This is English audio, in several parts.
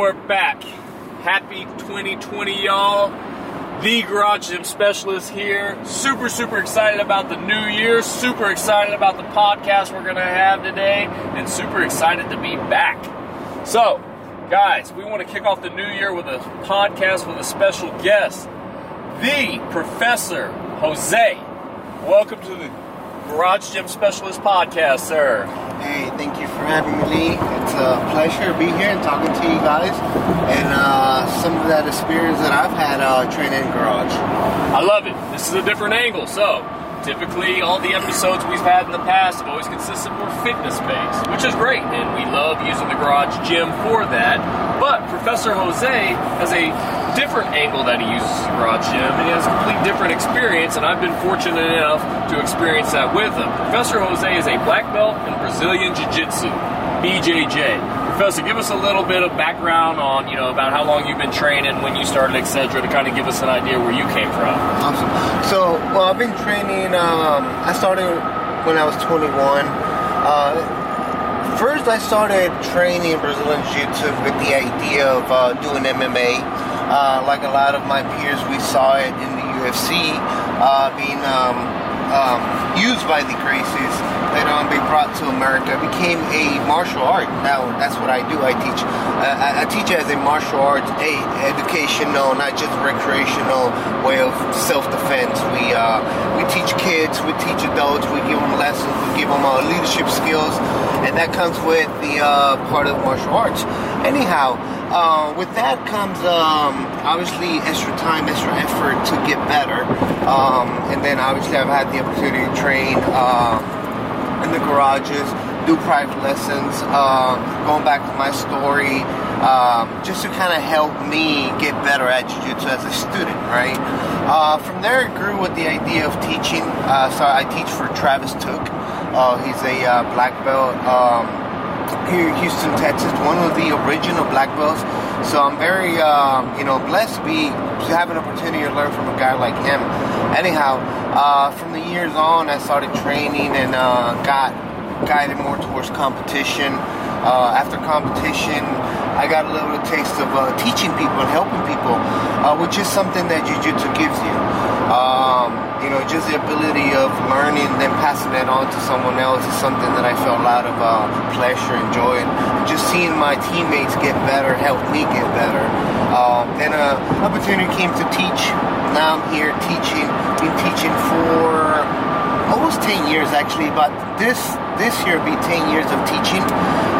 we're back. Happy 2020, y'all. The Garage Gym Specialist here. Super, super excited about the new year. Super excited about the podcast we're going to have today. And super excited to be back. So, guys, we want to kick off the new year with a podcast with a special guest, the Professor Jose. Welcome to the Garage Gym Specialist podcast, sir. Hey, thank you for having me, Lee. It's a pleasure to be here and talking to you guys, and uh, some of that experience that I've had uh, training in garage. I love it. This is a different angle. So, typically, all the episodes we've had in the past have always consisted more fitness based, which is great, and we love using the garage gym for that. But Professor Jose has a different angle that he uses the garage gym, and he has a complete different experience, and I've been fortunate enough to experience that with him. Professor Jose is a black belt in Brazilian Jiu Jitsu, BJJ. Professor, give us a little bit of background on, you know, about how long you've been training, when you started, etc., to kind of give us an idea where you came from. Awesome. So, well, I've been training. Um, I started when I was 21. Uh, first, I started training Brazilian Jiu-Jitsu with the idea of uh, doing MMA. Uh, like a lot of my peers, we saw it in the UFC uh, being um, um, used by the Gracies. Later on, being brought to America, it became a martial art. Now, that's what I do. I teach. Uh, I teach as a martial arts, a educational, not just recreational way of self-defense. We uh, we teach kids, we teach adults, we give them lessons, we give them uh, leadership skills, and that comes with the uh, part of martial arts. Anyhow, uh, with that comes um, obviously extra time, extra effort to get better, um, and then obviously I've had the opportunity to train uh, in the garages, do private lessons. Uh, going back to my story, um, just to kind of help me get better at jiu-jitsu as a student, right? Uh, from there, it grew with the idea of teaching. Uh, so I teach for Travis Tooke. Uh, he's a black belt. Here in Houston, Texas, one of the original black belts. So I'm very, um, you know, blessed to be to have an opportunity to learn from a guy like him. Anyhow, uh, from the years on, I started training and uh, got guided more towards competition. Uh, after competition, I got a little taste of uh, teaching people and helping people, uh, which is something that Jiu-Jitsu gives you. Um, you know, just the ability of learning and then passing that on to someone else is something that I felt a lot of uh, pleasure and joy in. Just seeing my teammates get better helped me get better. Um, then an opportunity came to teach. Now I'm here teaching. Been teaching for almost 10 years actually, but this this year be 10 years of teaching,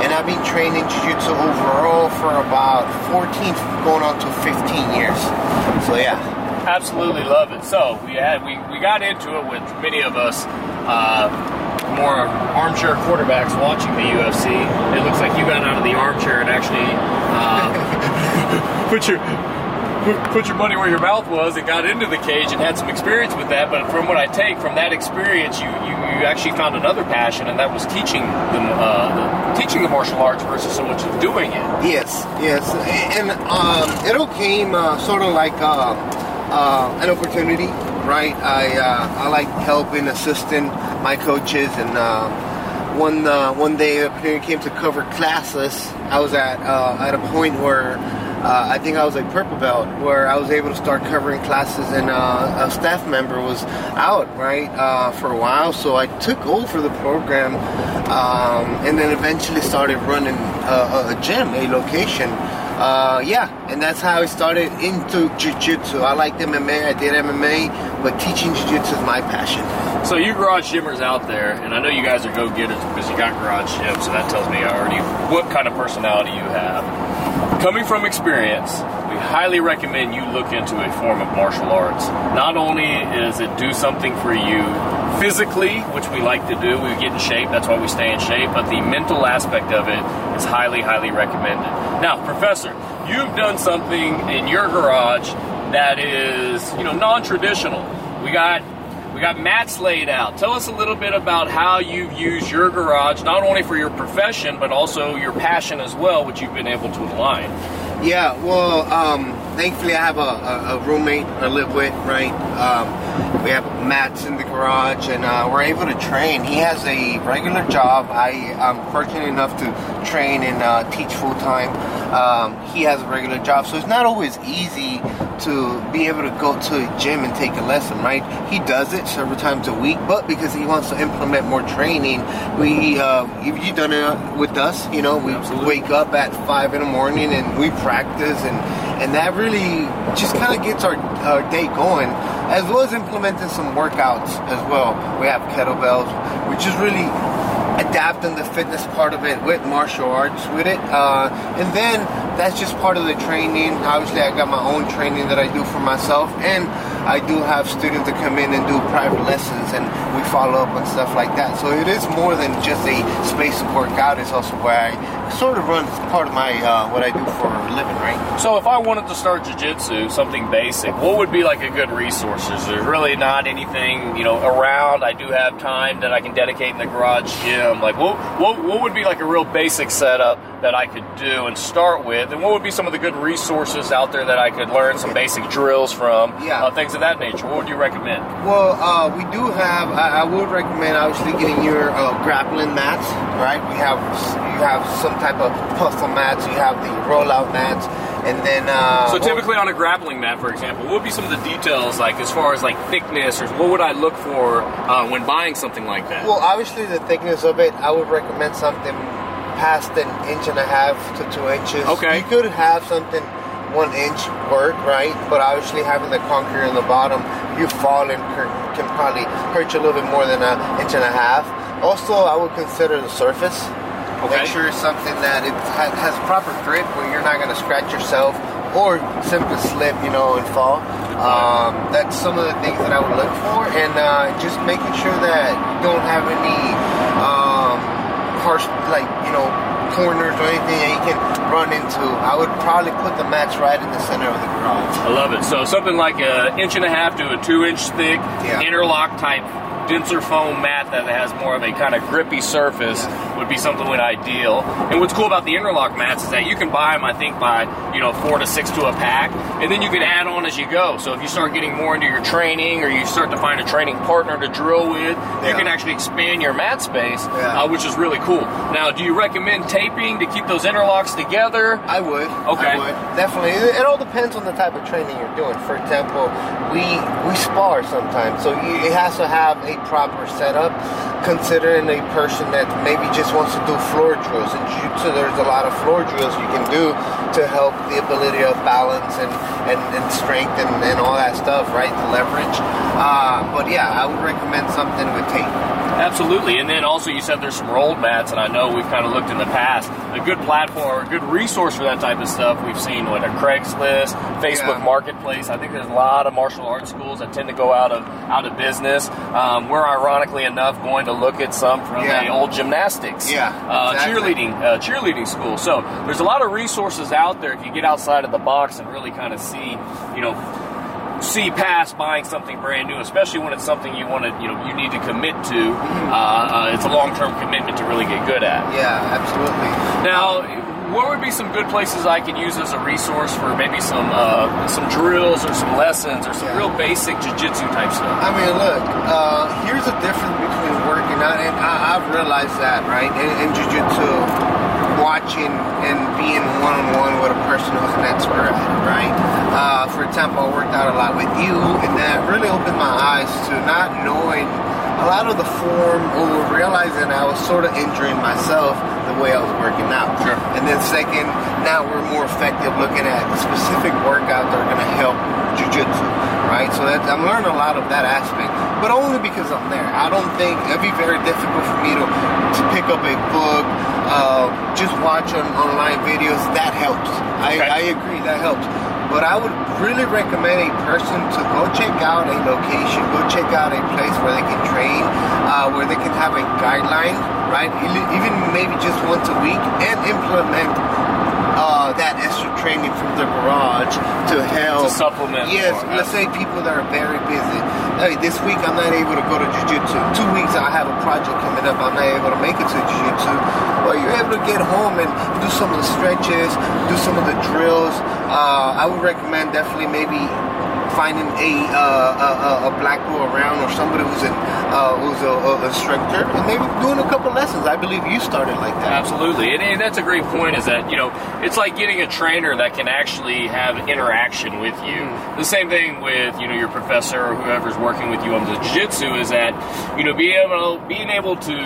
and I've been training Jiu-Jitsu overall for about 14, going on to 15 years. So yeah. Absolutely love it. So we had we, we got into it with many of us uh, more armchair quarterbacks watching the UFC. It looks like you got out of the armchair and actually uh, put your put, your money where your mouth was and got into the cage and had some experience with that. But from what I take from that experience, you, you, you actually found another passion, and that was teaching uh, the, teaching the martial arts versus so much of doing it. Yes, yes, and um, it all came uh, sort of like uh, uh, an opportunity, right? I uh, I like helping, assisting my coaches, and uh, one one day the opportunity came to cover classes. I was at at a point where uh, I think I was like purple belt, where I was able to start covering classes, and uh, a staff member was out right uh, for a while, so I took over the program, um, and then eventually started running a, a gym, a location. Uh, yeah, and that's how I started into jiu-jitsu. I liked MMA, I did MMA, but teaching jiu-jitsu is my passion. So you garage gymmers out there, and I know you guys are go-getters because you got garage gym, so that tells me already what kind of personality you have. Coming from experience, we highly recommend you look into a form of martial arts. Not only is it do something for you physically, which we like to do, we get in shape, that's why we stay in shape, but the mental aspect of it is highly, highly recommended. Now, Professor, you've done something in your garage that is, you know, non-traditional. We got we got mats laid out. Tell us a little bit about how you've used your garage, not only for your profession, but also your passion as well, which you've been able to align. Yeah, well, um, thankfully I have a, a, a roommate I live with, right? Um, we have mats in the garage, and uh, we're able to train. He has a regular job. I am fortunate enough to train and uh, teach full time. Um, he has a regular job, so it's not always easy to be able to go to a gym and take a lesson, right? He does it several times a week, but because he wants to implement more training, we uh, if you done it with us, you know, we Absolutely. wake up at five in the morning and we practice, and and that really just kind of gets our our day going, as well as implementing some workouts as well. We have kettlebells, which is really adapting the fitness part of it with martial arts with it uh, and then that's just part of the training. Obviously i got my own training that i do for myself and i do have students that come in and do private lessons and we follow up on stuff like that so it is more than just a space to work out it's also where i sort of run part of my uh, what i do for a living right So if I wanted to start jiu-jitsu, something basic, what would be like a good resources? There's really not anything, you know, around. I do have time that I can dedicate in the garage gym. Like what what, what would be like a real basic setup that I could do and start with? And what would be some of the good resources out there that I could learn some basic drills from? Yeah. Uh, things of that nature. What would you recommend? Well, uh, we do have. I, I would recommend obviously getting your uh, grappling mats. Right, we have you have some type of puzzle mats. You have the rollout mats, and then uh, So typically on a grappling mat, for example, what would be some of the details like as far as like thickness or what would I look for uh, when buying something like that? Well, obviously the thickness of it, I would recommend something past an inch and a half to two inches. Okay. You could have something one inch work, right? But obviously having the concrete on the bottom, you fall and can probably hurt you a little bit more than an inch and a half. Also, I would consider the surface. Okay. Make sure it's something that it ha- has proper grip where you're not going to scratch yourself or simply slip, you know, and fall. Um, that's some of the things that I would look for, and uh, just making sure that you don't have any harsh, like you know, corners or anything that you can run into. I would probably put the mats right in the center of the garage. I love it. So something like an inch and a half to a two inch thick Yeah. interlock type denser foam mat that has more of a kind of grippy surface would be something would ideal. And what's cool about the interlock mats is that you can buy them, I think, by you know four to six to a pack, and then you can add on as you go. So if you start getting more into your training, or you start to find a training partner to drill with, you can actually expand your mat space, Yeah. uh, which is really cool. Now, do you recommend taping to keep those interlocks together? I would. Okay. I would. Definitely. It, it all depends on the type of training you're doing. For example, we we spar sometimes, so you, it has to have a proper setup. Considering a person that maybe just wants to do floor drills, and jiu-jitsu, there's a lot of floor drills you can do to help the ability of balance and and, and strength and, and all that stuff, right? The leverage. Uh, but yeah, I would recommend something with tape. Absolutely. And then also you said there's some rolled mats, and I know we've kind of looked in the past. A good platform, a good resource for that type of stuff. We've seen what a Craigslist, Facebook Yeah. Marketplace. I think there's a lot of martial arts schools that tend to go out of out of business. Um, we're ironically enough going to look at some from Yeah. the old gymnastics, Yeah, uh, exactly. cheerleading, uh, cheerleading school. So there's a lot of resources out there if you get outside of the box and really kind of see, you know, see past buying something brand new, especially when it's something you want to, you know, you need to commit to. Uh, uh, it's a long-term commitment to really get good at. Yeah, absolutely. Now, what would be some good places I could use as a resource for maybe some uh, some drills or some lessons or some Yeah. real basic jiu-jitsu type stuff? I mean, look, uh, here's the difference between working out, and I, I've realized that, right, in, in jiu-jitsu, watching and being one-on-one with a person who's an expert at it, right? Uh, for example, I worked out a lot with you, and that really opened my eyes to not knowing a lot of the form or realizing I was sort of injuring myself the way I was working out. Sure. And then second, now we're more effective looking at specific workouts that are going to help jujitsu, right? So that, I'm learning a lot of that aspect, but only because I'm there. I don't think it'd be very difficult for me to, to pick up a book, uh, just watch on online videos. That helps. I, Okay. I agree, that helps. But I would really recommend a person to go check out a location, go check out a place where they can train, uh, where they can have a guideline, right? Even maybe just once a week, and implement that extra training from the garage to help To supplement Yes, let's say people that are very busy. Hey, this week I'm not able to go to jiu-jitsu. Two weeks I have a project coming up. I'm not able to make it to jiu-jitsu. Well, you're able to get home and do some of the stretches, do some of the drills. Uh, I would recommend definitely maybe finding a uh, a, a black belt around or somebody who's an uh, who's a, a instructor and maybe doing a couple lessons. I believe you started like that. Absolutely, and, and that's a great point. Is that you know it's like getting a trainer that can actually have interaction with you. The same thing with you know your professor or whoever's working with you on the jiu-jitsu is that you know being able being able to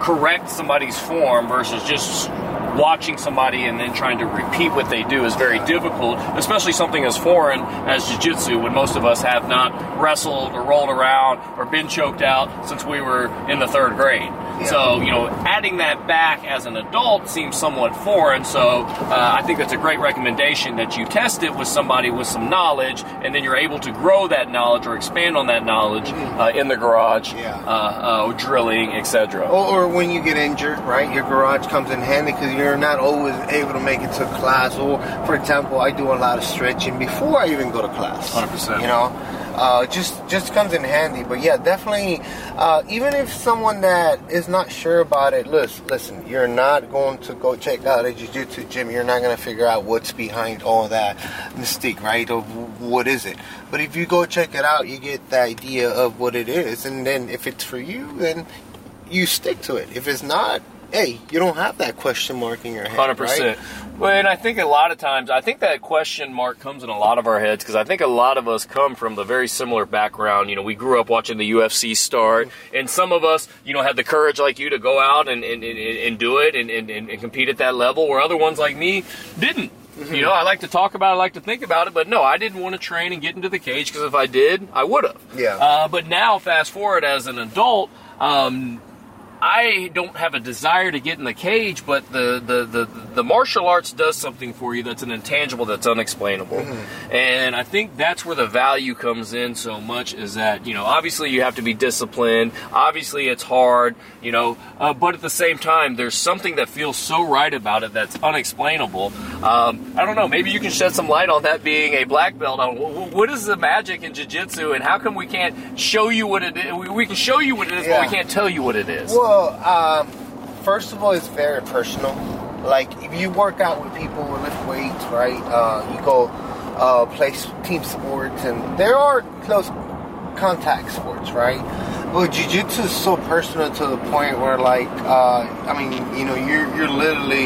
correct somebody's form versus just watching somebody and then trying to repeat what they do is very difficult, especially something as foreign as jiu-jitsu when most of us have not wrestled or rolled around or been choked out since we were in the third grade. So, you know, adding that back as an adult seems somewhat foreign. So, uh, I think that's a great recommendation that you test it with somebody with some knowledge, and then you're able to grow that knowledge or expand on that knowledge uh, in the garage, Yeah. uh, uh, drilling, etc. Or, or when you get injured, right? Your garage comes in handy because you're not always able to make it to class. Or, for example, I do a lot of stretching before I even go to class. 100%. You know, uh, just just comes in handy. But yeah, definitely. Uh, even if someone that is not sure about it, listen, listen. You're not going to go check out a jiu-jitsu gym. You're not going to figure out what's behind all that mystique, right? Of what is it. But if you go check it out, you get the idea of what it is, and then if it's for you, then you stick to it. If it's not, hey, you don't have that question mark in your head. Hundred percent. right? Well, and I think a lot of times, I think that question mark comes in a lot of our heads because I think a lot of us come from the very similar background. You know, we grew up watching the UFC start, and some of us, you know, had the courage like you to go out and and, and, and do it and, and, and compete at that level, where other ones like me didn't. You know, I like to talk about it, I like to think about it, but no, I didn't want to train and get into the cage because if I did, I would have. Yeah. Uh, but now, fast forward as an adult, um, I don't have a desire to get in the cage, but the, the, the, the martial arts does something for you that's an intangible, that's unexplainable. And I think that's where the value comes in so much is that, you know, obviously you have to be disciplined. Obviously it's hard, you know, uh, but at the same time, there's something that feels so right about it that's unexplainable. Um, I don't know, maybe you can shed some light on that being a black belt. On wh- what is the magic in jiu-jitsu and how come we can't show you what it is? We, we can show you what it is, Yeah. but we can't tell you what it is. Well, um, first of all, it's very personal. Like if you work out with people who lift weights, right? Uh, you go uh, play team sports, and there are close contact sports, right? Well, jiu-jitsu is so personal to the point where, like, uh, I mean, you know, you're you're literally,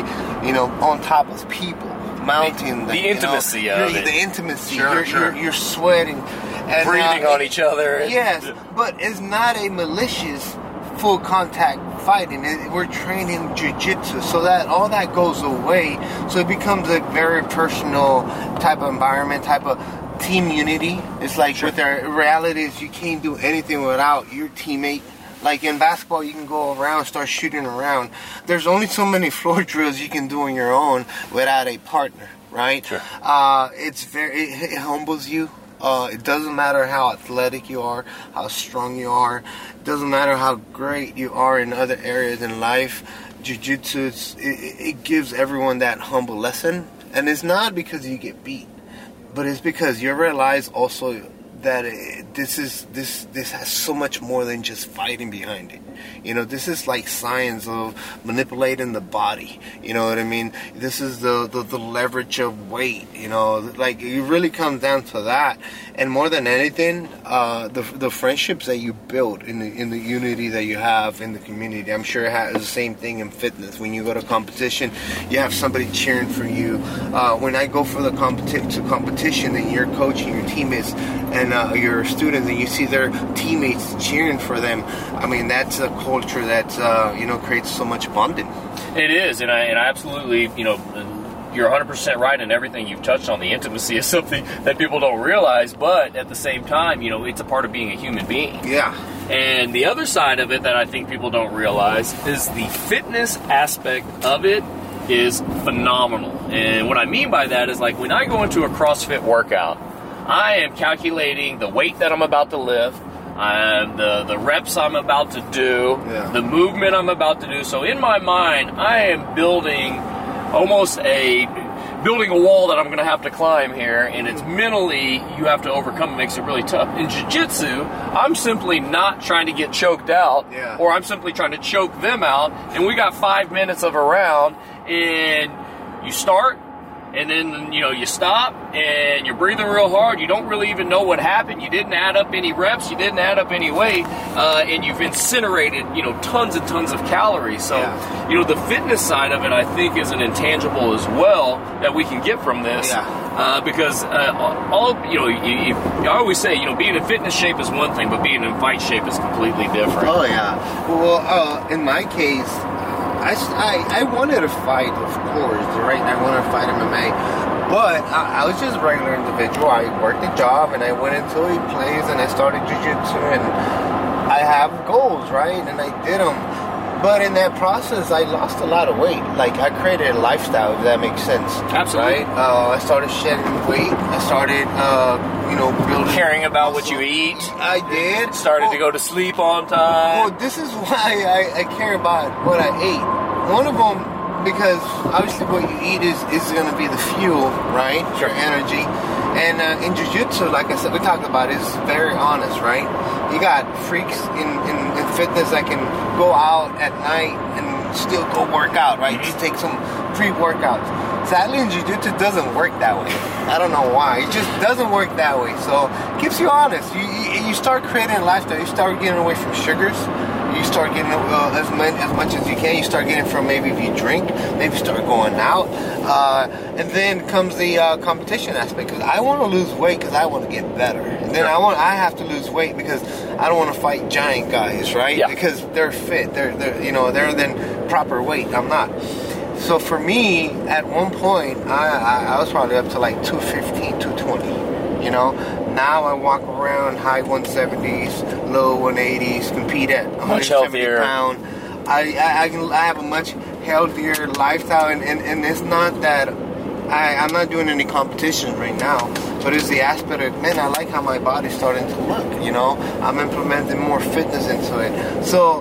you know, on top of people, mounting them, the you know? intimacy of it. the intimacy. Sure, you're, sure. You're, you're sweating, and Breathing uh, on each other. Yes, but it's not a malicious full contact fighting. We're training jujitsu, so that all that goes away. So it becomes a very personal type of environment, type of team unity. It's like with our reality is you can't do anything without your teammate. Like in basketball, you can go around, start shooting around. There's only so many floor drills you can do on your own without a partner, right? Sure. Uh, it's very it, it humbles you. Uh, it doesn't matter how athletic you are, how strong you are. It doesn't matter how great you are in other areas in life. Jiu-jitsu, it, it it gives everyone that humble lesson, and it's not because you get beat, but it's because you realize also that it, this is this this has so much more than just fighting behind it. You know, this is like science of manipulating the body. You know what I mean? This is the the, the leverage of weight. You know, like it really comes down to that. And more than anything, uh, the the friendships that you build in the in the unity that you have in the community. I'm sure it has the same thing in fitness. When you go to competition, you have somebody cheering for you. Uh, when I go for the competi- to competition and you're coaching your teammates and uh, your students and you see their teammates cheering for them, I mean that's a culture that uh, you know creates so much bonding. It is, and I, and I absolutely, you know, you're 100% right in everything you've touched on. The intimacy is something that people don't realize, but at the same time, you know, it's a part of being a human being. Yeah. And the other side of it that I think people don't realize is the fitness aspect of it is phenomenal. And what I mean by that is like when I go into a CrossFit workout, I am calculating the weight that I'm about to lift, um, the the reps I'm about to do, Yeah. the movement I'm about to do. So in my mind, I am building almost a building a wall that I'm going to have to climb here, and it's mentally you have to overcome. It makes it really tough. In jiu-jitsu, I'm simply not trying to get choked out, Yeah. or I'm simply trying to choke them out, and we got five minutes of a round, and you start. And then you know you stop and you're breathing real hard. You don't really even know what happened. You didn't add up any reps. You didn't add up any weight, uh, and you've incinerated you know tons and tons of calories. So Yeah. you know the fitness side of it, I think, is an intangible as well that we can get from this. Yeah. Uh, because uh, all you know, you, you, I always say, you know, being in fitness shape is one thing, but being in fight shape is completely different. Oh yeah. Well, uh, in my case, I, I, I wanted to fight, of course, right? I wanted to fight MMA, but I, I was just a regular individual. I worked a job and I went into a place and I started jujitsu and I have goals, right? And I did them. But in that process, I lost a lot of weight. Like I created a lifestyle, if that makes sense. Absolutely. Right? Uh, I started shedding weight. I started, uh, you know, building. Caring about what you eat, I did. started to go to sleep on time. Well, this is why I, I care about what I ate. One of them, because obviously what you eat is, is going to be the fuel, right? Sure. Your energy. And uh, in jiu-jitsu, like I said, we talked about, is very honest, right? You got freaks in, in, in fitness that can go out at night and still go work out, right? Just take some pre-workouts. Sadly, in jiu-jitsu, it doesn't work that way. I don't know why. It just doesn't work that way. So it keeps you honest. You, you, you start creating a lifestyle. You start getting away from sugars. You start getting uh, as, much, as much as you can. You start getting from maybe if you drink, maybe start going out. Uh, and then comes the uh, competition aspect. Because I want to lose weight because I want to get better. And then I want I have to lose weight because I don't want to fight giant guys, right? Yeah. Because they're fit. They're, they're you know they're then proper weight. I'm not. So for me, at one point, I, I, I was probably up to like 215, 220. You know, now I walk around high 170s, low 180s, compete at 170 healthier. pound. I, I, I, can, I have a much healthier lifestyle, and, and, and it's not that I, I'm not doing any competition right now, but it's the aspect of, man, I like how my body's starting to look, you know? I'm implementing more fitness into it. So,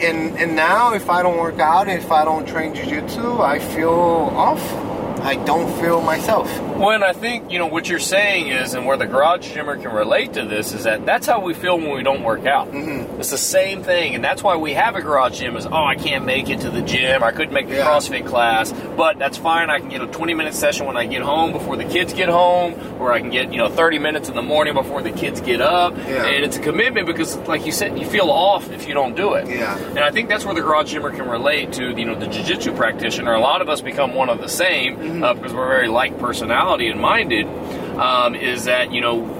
and, and now if I don't work out, if I don't train jiu-jitsu, I feel off. I don't feel myself. When I think, you know, what you're saying is, and where the garage gymmer can relate to this, is that that's how we feel when we don't work out. Mm-hmm. It's the same thing, and that's why we have a garage gym is, oh, I can't make it to the gym, I couldn't make the Yeah. CrossFit class, but that's fine. I can get a 20 minute session when I get home before the kids get home, or I can get, you know, 30 minutes in the morning before the kids get up. Yeah. And it's a commitment because, like you said, you feel off if you don't do it. Yeah. And I think that's where the garage gymmer can relate to, you know, the jiu-jitsu practitioner. A lot of us become one of the same Mm-hmm. uh, because we're very like personality and minded. Um, is that you know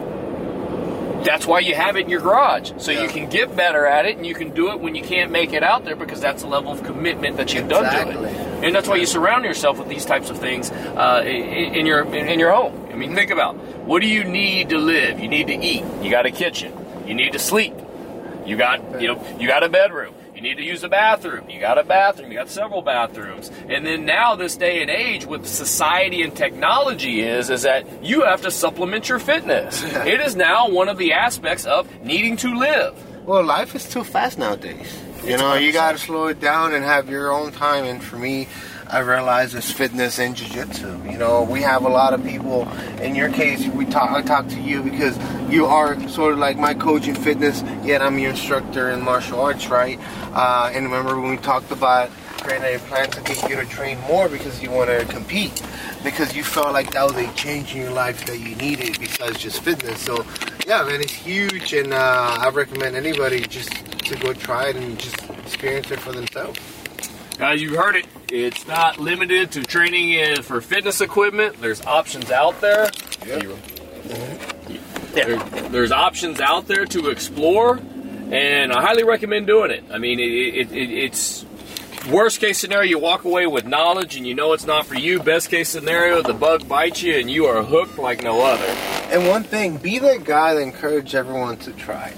that's why you have it in your garage so Yeah. you can get better at it and you can do it when you can't make it out there because that's the level of commitment that you've done to Exactly. it. And that's why you surround yourself with these types of things uh, in, in your in, in your home. I mean, think about what do you need to live? You need to eat. You got a kitchen. You need to sleep. You got you know you got a bedroom. You need to use a bathroom. You got a bathroom. You got several bathrooms. And then now this day and age with society and technology is is that you have to supplement your fitness. it is now one of the aspects of needing to live. Well, life is too fast nowadays. You know, you got to slow it down and have your own time. And for me, I realize it's fitness and jiu-jitsu. You know, we have a lot of people. In your case, we talk. I talk to you because you are sort of like my coach in fitness, yet I'm your instructor in martial arts, right? Uh, and remember when we talked about creating a plan to get you to train more because you want to compete, because you felt like that was a change in your life that you needed besides just fitness. So, yeah, man, it's huge, and uh, I recommend anybody just to go try it and just experience it for themselves. Uh, Guys, you've heard it. It's not limited to training in, for fitness equipment. There's options out there. Yep. There- there's options out there to explore, and I highly recommend doing it. I mean, it, it, it, it's worst case scenario, you walk away with knowledge and you know it's not for you. Best case scenario, the bug bites you and you are hooked like no other. And one thing, be that guy that encourage everyone to try.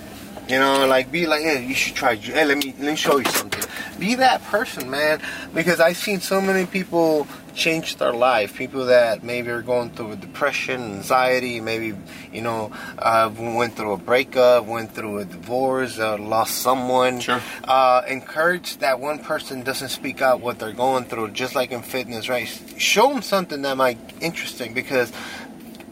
You know, like be like, hey, you should try. Hey, let me let me show you something. Be that person, man, because I've seen so many people change their life. People that maybe are going through depression, anxiety, maybe you know uh, went through a breakup, went through a divorce, uh, lost someone. Sure. Uh, encourage that one person doesn't speak out what they're going through, just like in fitness, right? Show them something that might interesting because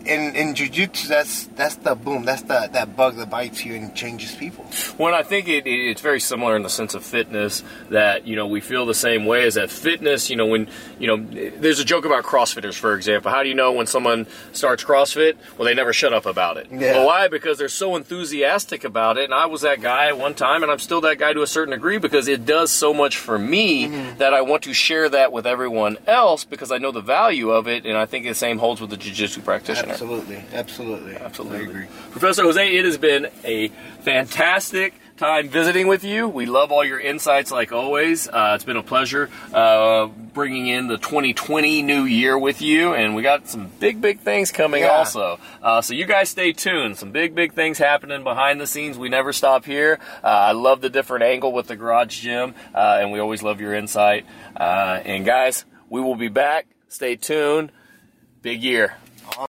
in in jujitsu, that's that's the boom, that's the that bug that bites you and changes people. Well, I think it, it, it's very similar in the sense of fitness that you know we feel the same way as that fitness. You know, when you know, there's a joke about CrossFitters, for example. How do you know when someone starts CrossFit? Well, they never shut up about it. Yeah. Well, why? Because they're so enthusiastic about it. And I was that guy at one time, and I'm still that guy to a certain degree because it does so much for me mm-hmm. that I want to share that with everyone else because I know the value of it, and I think the same holds with the jiu-jitsu practitioner. Absolutely, absolutely, Absolutely. I agree. Professor Jose, it has been a fantastic time visiting with you. We love all your insights, like always. Uh, it's been a pleasure uh, bringing in the 2020 new year with you, and we got some big, big things coming Yeah. also. Uh, so you guys stay tuned. Some big, big things happening behind the scenes. We never stop here. Uh, I love the different angle with the garage gym, uh, and we always love your insight. Uh, and guys, we will be back. Stay tuned. Big year.